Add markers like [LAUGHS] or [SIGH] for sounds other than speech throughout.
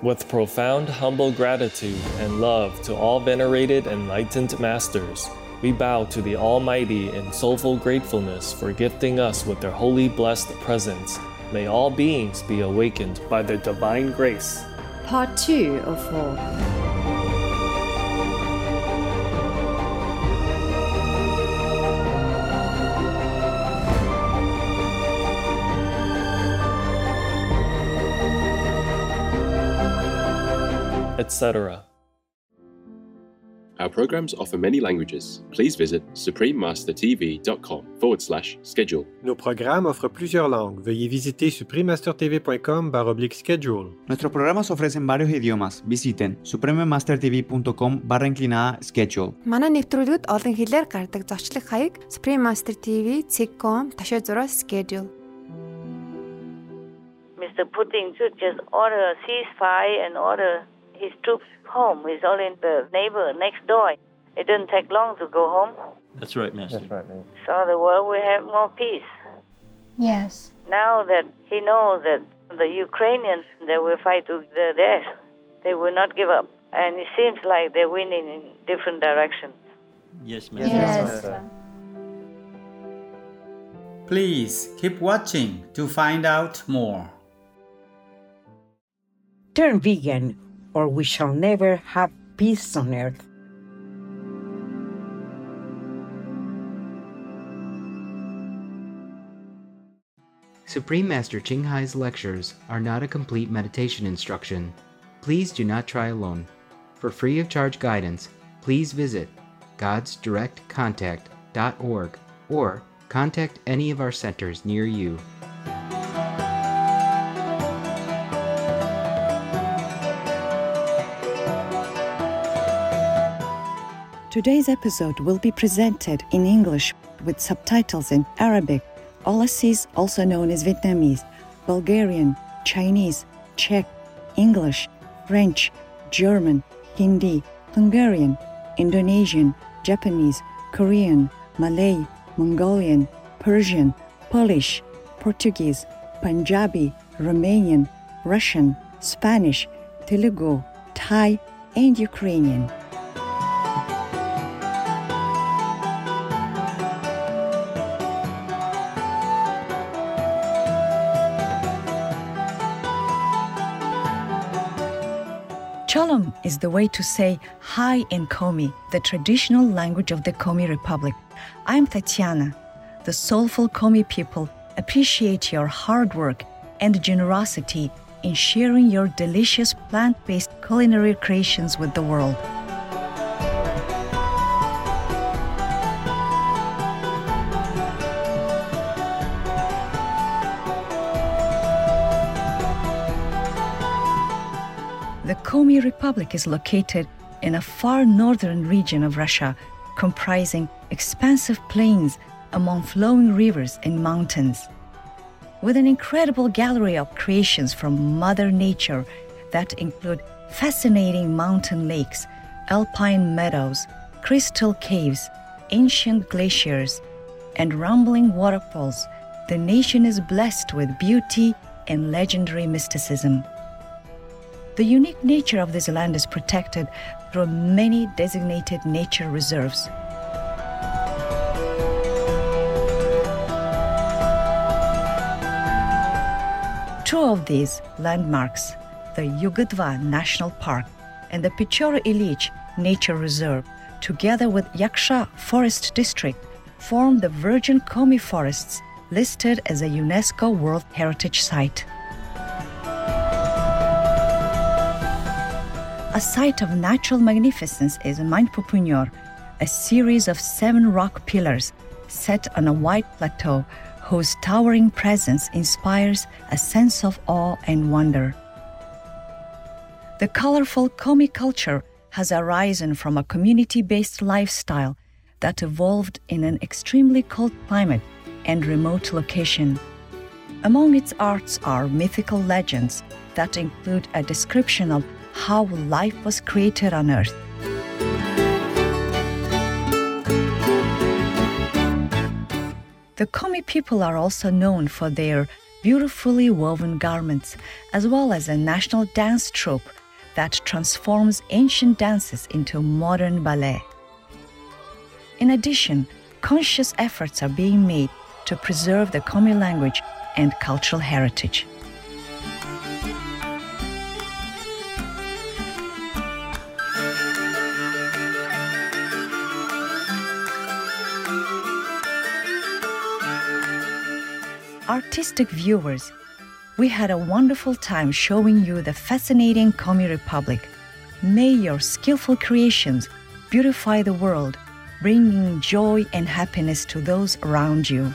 With profound, humble gratitude and love to all venerated enlightened masters, we bow to the Almighty in soulful gratefulness for gifting us with their holy blessed presence. May all beings be awakened by their divine grace. Part 2 of 4 etc. Our programs offer many languages. Please visit suprememastertv.com forward slash schedule. Nos programmes offrent plusieurs langues. Veuillez visiter suprememastertv.com oblique schedule. Nuestros programas ofrecen varios idiomas. Visiten suprememastertv.com barra inclinada schedule. Манай нэвтрүүлгүүд олон хэлээр гардаг зочлог хаяг Supreme Master TV, CIG.com, ташаа зураг schedule. Mr. Putin should just order a ceasefire and order his troops home. He's all in the neighbor next door. It doesn't take long to go home. That's right, Master. That's right, Master. So the world will have more peace. Yes. Now that he knows that the Ukrainians they will fight to the death, they will not give up. And it seems like they're winning in different directions. Yes, Master. Yes. Please keep watching to find out more. Turn vegan, or we shall never have peace on earth. Supreme Master Ching Hai's lectures are not a complete meditation instruction. Please do not try alone. For free of charge guidance, please visit godsdirectcontact.org or contact any of our centers near you. Today's episode will be presented in English with subtitles in Arabic, Aulacese, also known as Vietnamese, Bulgarian, Chinese, Czech, English, French, German, Hindi, Hungarian, Indonesian, Japanese, Korean, Malay, Mongolian, Persian, Polish, Portuguese, Punjabi, Romanian, Russian, Spanish, Telugu, Thai, and Ukrainian. Cholom is the way to say hi in Komi, the traditional language of the Komi Republic. I'm Tatiana. The soulful Komi people appreciate your hard work and generosity in sharing your delicious plant based culinary creations with the world. Komi Republic is located in a far northern region of Russia, comprising expansive plains among flowing rivers and mountains. With an incredible gallery of creations from Mother Nature that include fascinating mountain lakes, alpine meadows, crystal caves, ancient glaciers, and rumbling waterfalls, the nation is blessed with beauty and legendary mysticism. The unique nature of this land is protected through many designated nature reserves. Two of these landmarks, the Yugyd Va National Park and the Pechora Ilich Nature Reserve, together with Yaksha Forest District, form the virgin Komi forests listed as a UNESCO World Heritage Site. A site of natural magnificence is Manpupunyor, a series of seven rock pillars set on a wide plateau whose towering presence inspires a sense of awe and wonder. The colorful Komi culture has arisen from a community based lifestyle that evolved in an extremely cold climate and remote location. Among its arts are mythical legends that include a description of how life was created on Earth. The Komi people are also known for their beautifully woven garments, as well as a national dance troupe that transforms ancient dances into modern ballet. In addition, conscious efforts are being made to preserve the Komi language and cultural heritage. Artistic viewers, we had a wonderful time showing you the fascinating Komi Republic. May your skillful creations beautify the world, bringing joy and happiness to those around you.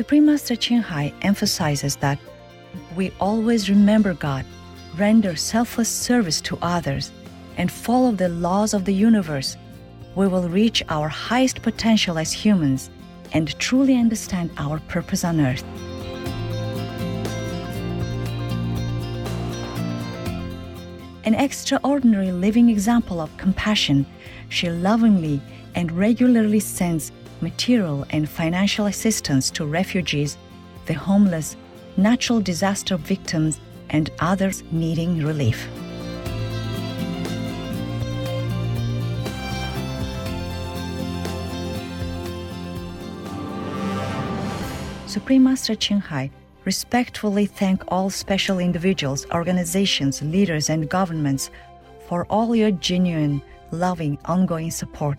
Supreme Master Ching Hai emphasizes that we always remember God, render selfless service to others, and follow the laws of the universe. We will reach our highest potential as humans and truly understand our purpose on earth. An extraordinary living example of compassion, she lovingly and regularly sends material and financial assistance to refugees, the homeless, natural disaster victims, and others needing relief. Supreme Master Ching Hai respectfully thank all special individuals, organizations, leaders, and governments for all your genuine, loving, ongoing support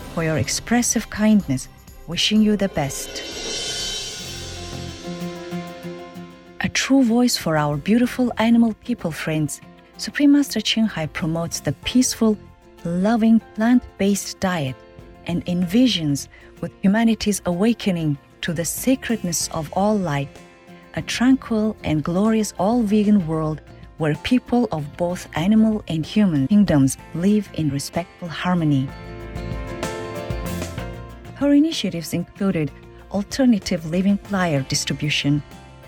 for your expressive kindness, wishing you the best. A true voice for our beautiful animal people friends, Supreme Master Ching Hai promotes the peaceful, loving plant based diet and envisions with humanity's awakening to the sacredness of all life, a tranquil and glorious all vegan world where people of both animal and human kingdoms live in respectful harmony. Her initiatives included alternative living flyer distribution,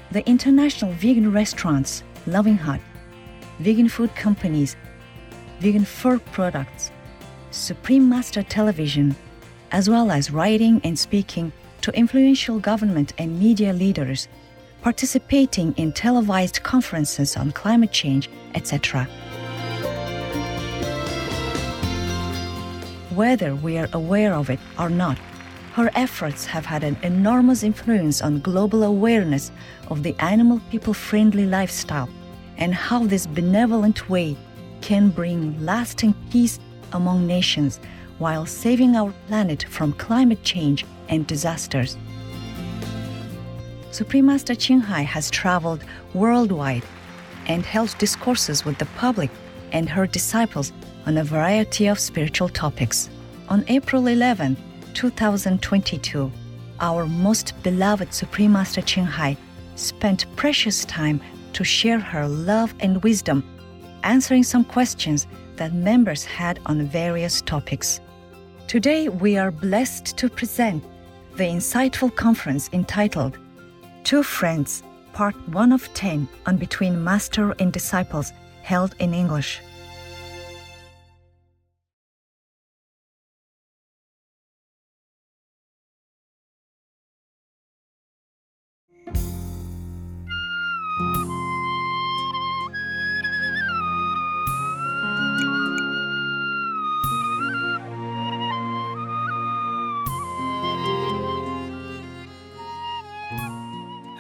the international vegan restaurants Loving Hut, vegan food companies, vegan fur products, Supreme Master Television, as well as writing and speaking to influential government and media leaders, participating in televised conferences on climate change, etc. Whether we are aware of it or not, her efforts have had an enormous influence on global awareness of the animal people friendly lifestyle and how this benevolent way can bring lasting peace among nations while saving our planet from climate change and disasters. Supreme Master Ching Hai has traveled worldwide and held discourses with the public and her disciples on a variety of spiritual topics. On April 11, 2022, our most beloved Supreme Master Ching Hai spent precious time to share her love and wisdom, answering some questions that members had on various topics. Today, we are blessed to present the insightful conference entitled Two Friends, Part 1 of 10 on Between Master and Disciples, held in English.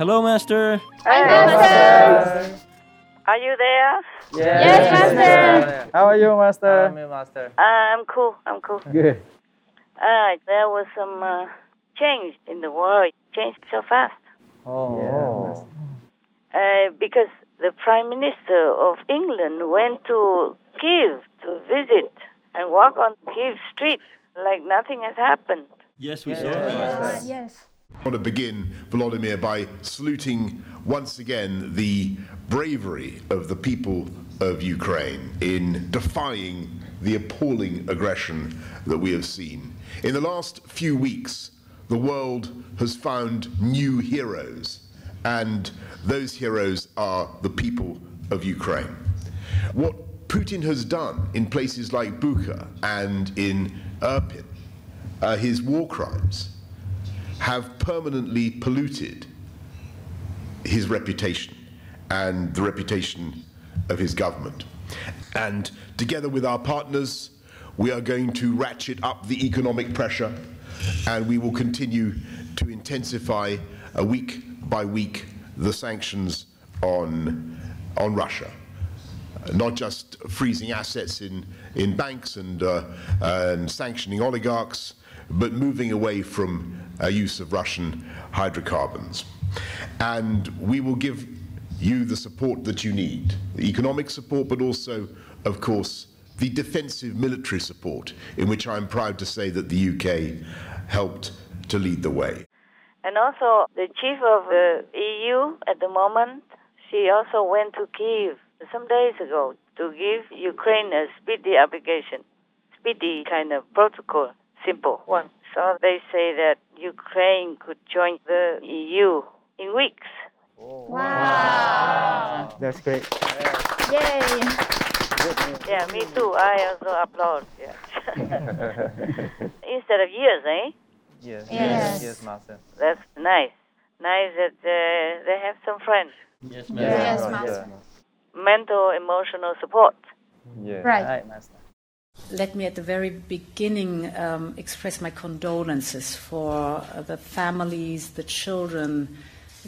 Hello, Master. Hi, Master. Are you there? Yes, Master. How are you, Master? I'm Master. Uh, I'm cool. I'm cool. Good. Uh, there was some uh, change in the world. It changed so fast. Oh. Uh, because the Prime Minister of England went to Kiev to visit and walk on Kiev street like nothing has happened. Yes, we saw Yes. that. yes. I want to begin, Volodymyr, by saluting once again the bravery of the people of Ukraine in defying the appalling aggression that we have seen. In the last few weeks, the world has found new heroes, and those heroes are the people of Ukraine. What Putin has done in places like Bucha and in Irpin, uh, his war crimes, have permanently polluted his reputation and the reputation of his government. And together with our partners, we are going to ratchet up the economic pressure and we will continue to intensify week by week the sanctions on, on Russia. Not just freezing assets in, in banks and, uh, and sanctioning oligarchs, but moving away from uh, use of Russian hydrocarbons. And we will give you the support that you need the economic support, but also, of course, the defensive military support, in which I'm proud to say that the UK helped to lead the way. And also, the chief of the EU at the moment, she also went to Kiev some days ago to give Ukraine a speedy application, speedy kind of protocol, simple one. So they say that Ukraine could join the EU in weeks. Wow. That's great. Yay. Yeah, me too. I also applaud. Yeah. [LAUGHS] Instead of years, eh? Yes. Yes. Yes, Master. That's nice. Nice that uh, they have some friends. Yes, master. Yes, right, Master. Mental, emotional support. Yeah. Right. Right, Master. Let me at the very beginning um, express my condolences for uh, the families, the children,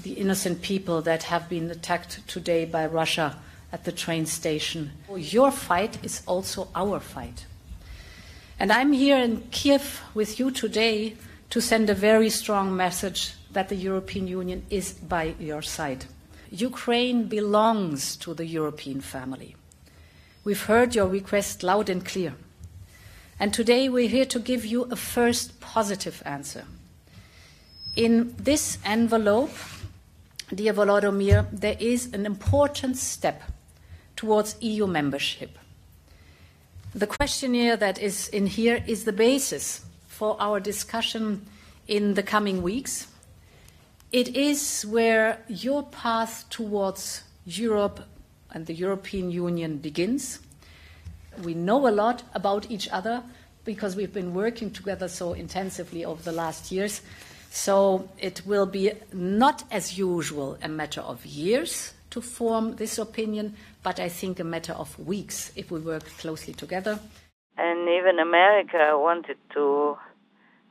the innocent people that have been attacked today by Russia at the train station. Your fight is also our fight. And I'm here in Kiev with you today to send a very strong message that the European Union is by your side. Ukraine belongs to the European family. We've heard your request loud and clear. And today we're here to give you a first positive answer. In this envelope, dear Volodymyr, there is an important step towards EU membership. The questionnaire that is in here is the basis for our discussion in the coming weeks. It is where your path towards Europe and the European Union begins. We know a lot about each other because we've been working together so intensively over the last years. So it will be not as usual a matter of years to form this opinion, but I think a matter of weeks if we work closely together. And even America wanted to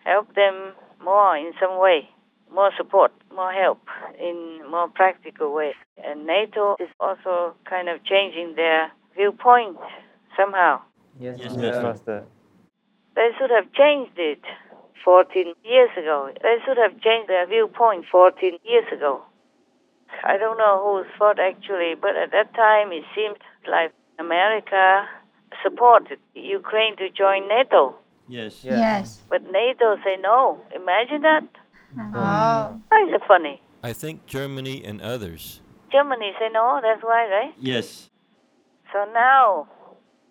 help them more in some way, more support, more help in more practical way. And NATO is also kind of changing their viewpoint somehow. Yes, Yes, yes, Master. Master. They should have changed it 14 years ago. They should have changed their viewpoint 14 years ago. I don't know whose fault actually, but at that time it seemed like America supported Ukraine to join NATO. Yes. Yes. But NATO say no. Imagine that. Oh. Why is it funny? I think Germany and others. Germany say no, that's why, right? Yes. So now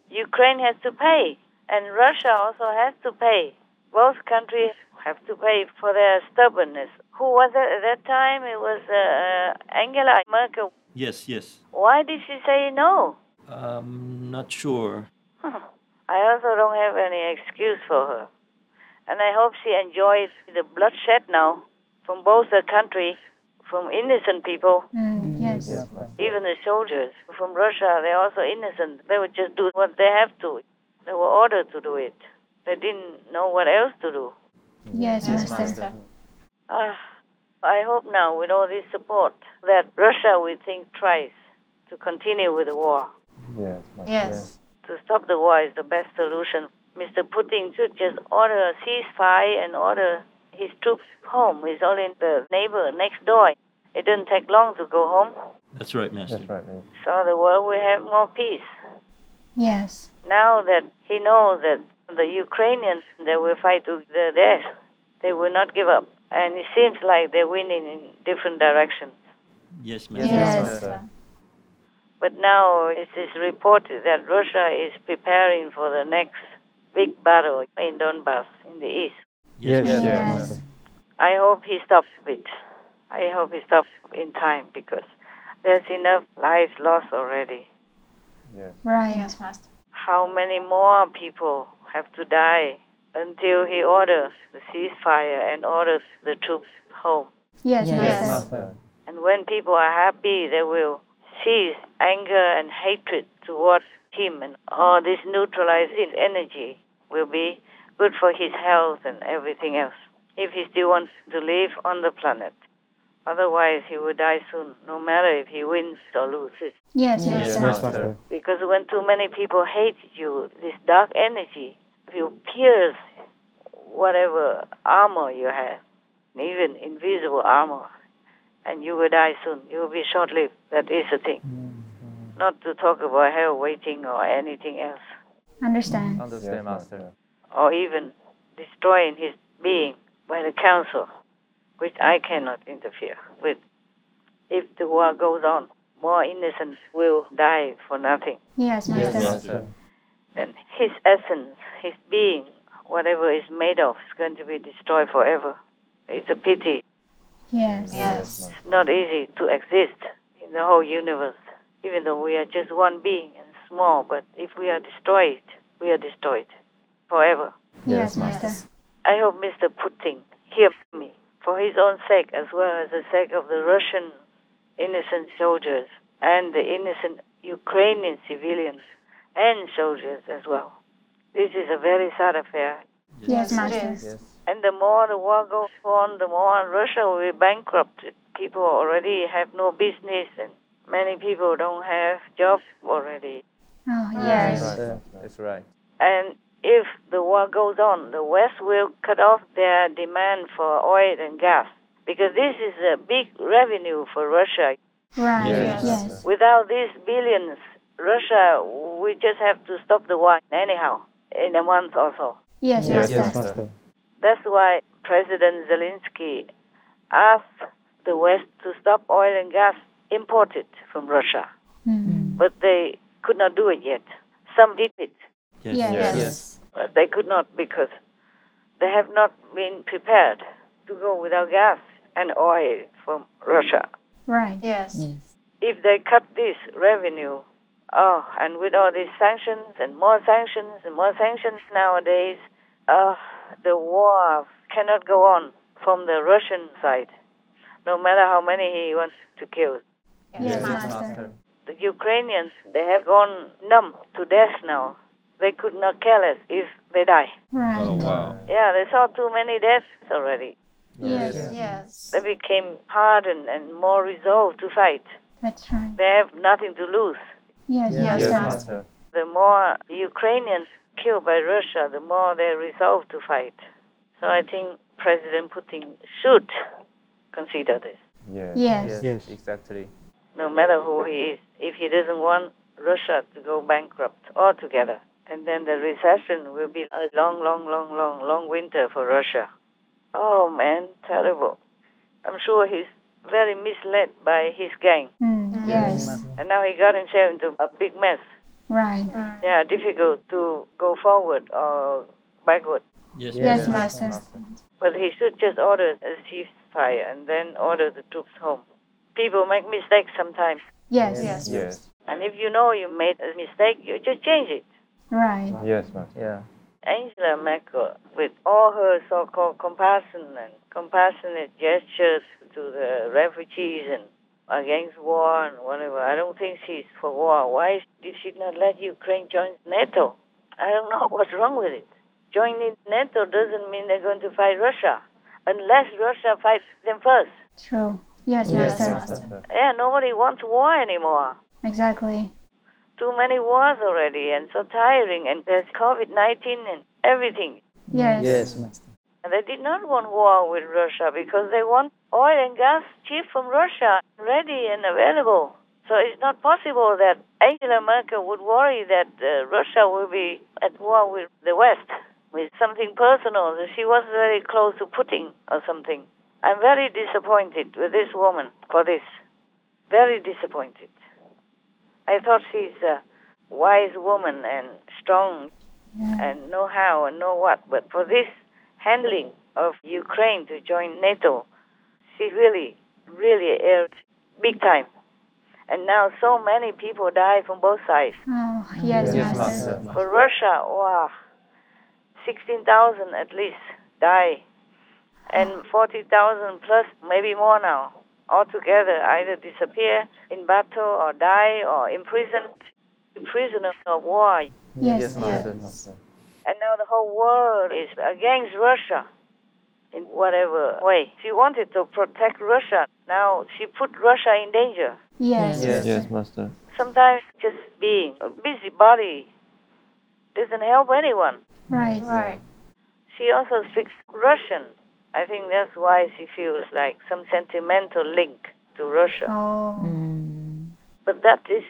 Ukraine has to pay, and Russia also has to pay. Both countries have to pay for their stubbornness. Who was it at that time? It was uh, Angela Merkel. Yes, yes. Why did she say no? Um, not sure. I also don't have any excuse for her. And I hope she enjoys the bloodshed now from both the country, from innocent people, Mm, yes. even the soldiers from Russia, they're also innocent. They would just do what they have to. They were ordered to do it. They didn't know what else to do. Yes, Master. Ah, I hope now, with all this support, that Russia will think twice to continue with the war. Yes, Master. Yes. To stop the war is the best solution. Mr. Putin should just order a ceasefire and order his troops home. He's only the neighbor next door. It didn't take long to go home. That's right, Master. That's right. yes. So the world will have more peace. Yes. Now that he knows that the Ukrainians, they will fight to the death. They will not give up. And it seems like they're winning in different directions. Yes, Master. Yes. But now it is reported that Russia is preparing for the next big battle in Donbass in the east. Yes, yes, Yes. Master. I hope he stops it. I hope he stops in time because there's enough lives lost already. Yes. Right. Yes, Master. How many more people have to die until he orders the ceasefire and orders the troops home? Yes, Yes, Master. Master. And when people are happy, they will cease anger and hatred towards him, and all this neutralizing energy will be good for his health and everything else. If he still wants to live on the planet. Otherwise, he will die soon, no matter if he wins or loses. Yes, Yes, Master. Master. Because when too many people hate you, this dark energy will pierce whatever armor you have, even invisible armor, and you will die soon. You will be short lived. That is the thing. Mm-hmm. Not to talk about hell waiting or anything else, Understand. Understand, Yes, Master. or even destroying his being by the council, which I cannot interfere with. If the war goes on, more innocents will die for nothing. Yes, Yes, Master. Master. and his essence, his being, whatever is made of, is going to be destroyed forever. It's a pity. Yes. Yes. It's not easy to exist in the whole universe, even though we are just one being and small. But if we are destroyed, we are destroyed forever. Yes, Master. I hope Mr. Putin hears me for his own sake as well as the sake of the Russian innocent soldiers and the innocent Ukrainian civilians and soldiers as well. This is a very sad affair. Yes, Master. And the more the war goes on, the more Russia will be bankrupted. People already have no business and many people don't have jobs already. Oh, yes. That's right. And if the war goes on, the West will cut off their demand for oil and gas because this is a big revenue for Russia. Right. Yes. Yes. Without these billions, Russia, we just have to stop the war anyhow in a month or so. Yes, Yes, Master. Master. That's why President Zelensky asked the West to stop oil and gas imported from Russia, Mm. but they could not do it yet. Some did it, Yes. Yes. Yes. but they could not because they have not been prepared to go without gas and oil from Russia. Right. Yes. If they cut this revenue, oh, and with all these sanctions and more sanctions and more sanctions nowadays, uh, the war cannot go on from the Russian side, no matter how many he wants to kill. Yes, Yes, Master. Master. The Ukrainians, they have gone numb to death now. They could not care less if they die. Right. Oh, wow. Yeah, they saw too many deaths already. Yes. Yes. They became hardened and more resolved to fight. That's right. They have nothing to lose. Yes, Yes, Yes, Master. Master. The more Ukrainians killed by Russia, the more they resolve to fight. So I think President Putin should consider this, Yes. Yes. Yes. Exactly. No matter who he is. If he doesn't want Russia to go bankrupt altogether, and then the recession will be a long, long, long, long, long winter for Russia. Oh man, terrible. I'm sure he's very misled by his gang, Mm. Yes. and now he got himself into a big mess. Right. Yeah, difficult to go forward or backward. Yes. Yes, Master. But he should just order a ceasefire and then order the troops home. People make mistakes sometimes. Yes. Yes. Yes. And if you know you made a mistake, you just change it. Right. Yes, Master. Yeah. Angela Merkel, with all her so-called compassion and compassionate gestures to the refugees and against war and whatever, I don't think she's for war. Why did she not let Ukraine join NATO? I don't know [LAUGHS] what's wrong with it. Joining NATO doesn't mean they're going to fight Russia, unless Russia fights them first. True. Yes, Yes, Master. Master. Yeah, nobody wants war anymore. Exactly. Too many wars already and so tiring, and there's COVID 19 and everything. Yes. Yes, Master. And they did not want war with Russia because they want oil and gas cheap from Russia, ready and available. So it's not possible that Angela Merkel would worry that uh, Russia will be at war with the West, with something personal. that She was very close to Putin or something. I'm very disappointed with this woman for this. Very disappointed. I thought she's a wise woman and strong and know how and know what, but for this handling of Ukraine to join NATO, she really, really erred big time. And now so many people die from both sides. Oh, yes, Yes, Master. Master. For Russia, wow, 16,000 at least die. And 40,000 plus, maybe more now, altogether either disappear in battle or die or imprisoned, prisoners of war. Yes. Yes, Master. Master. And now the whole world is against Russia in whatever way. She wanted to protect Russia. Now she put Russia in danger. Yes. Yes. Yes, Master. Sometimes just being a busybody doesn't help anyone. Right. Right. She also speaks Russian. I think that's why she feels like some sentimental link to Russia. Oh. But that is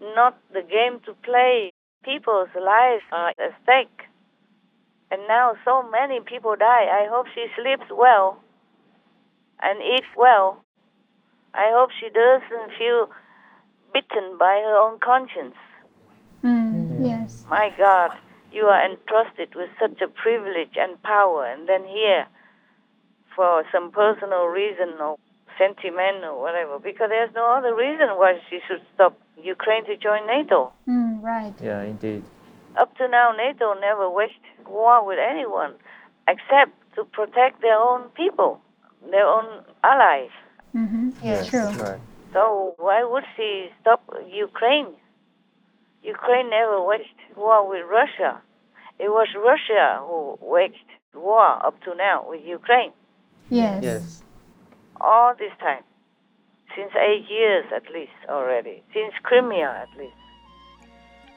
not the game to play. People's lives are at stake. And now so many people die. I hope she sleeps well and eats well. I hope she doesn't feel bitten by her own conscience. Mm. Yes. My God, you are entrusted with such a privilege and power, and then here, for some personal reason or sentiment or whatever, because there's no other reason why she should stop Ukraine to join NATO. Mm. Right. Yeah, indeed. Up to now, NATO never waged war with anyone except to protect their own people, their own allies. Mm-hmm. Yes, It's true. right. So why would she stop Ukraine? Ukraine never waged war with Russia. It was Russia who waged war up to now with Ukraine Yes. Yes. all this time. Since eight years at least already. Since Crimea at least.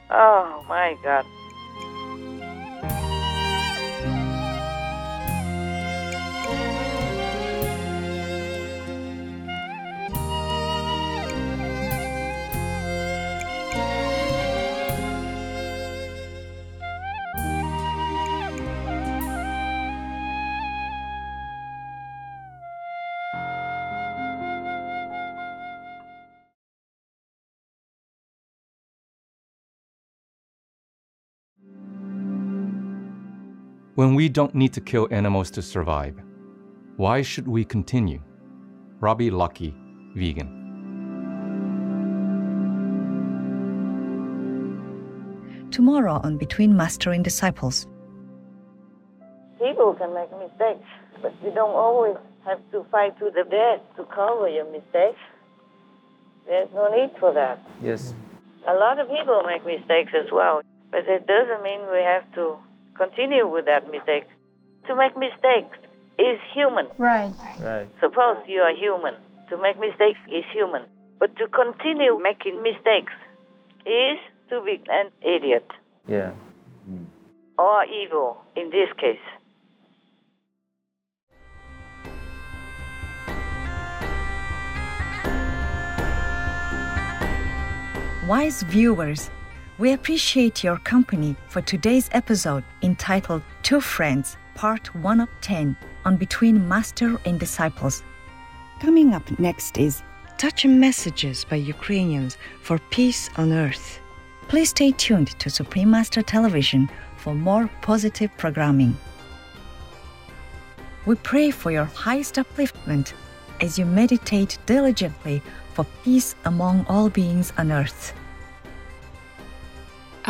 Oh my God. When we don't need to kill animals to survive, why should we continue? Robbie Lucky, vegan. Tomorrow on Between Master and Disciples. People can make mistakes, but you don't always have to fight to the death to cover your mistakes. There's no need for that. Yes. A lot of people make mistakes as well, but it doesn't mean we have to continue with that mistake. To make mistakes is human. Right. Right. Suppose you are human. To make mistakes is human. But to continue making mistakes is to be an idiot Yeah. or evil in this case. Wise viewers, we appreciate your company for today's episode entitled Two Friends, Part 1 of 10 on Between Master and Disciples. Coming up next is Touching Messages by Ukrainians for Peace on Earth. Please stay tuned to Supreme Master Television for more positive programming. We pray for your highest upliftment as you meditate diligently for peace among all beings on earth.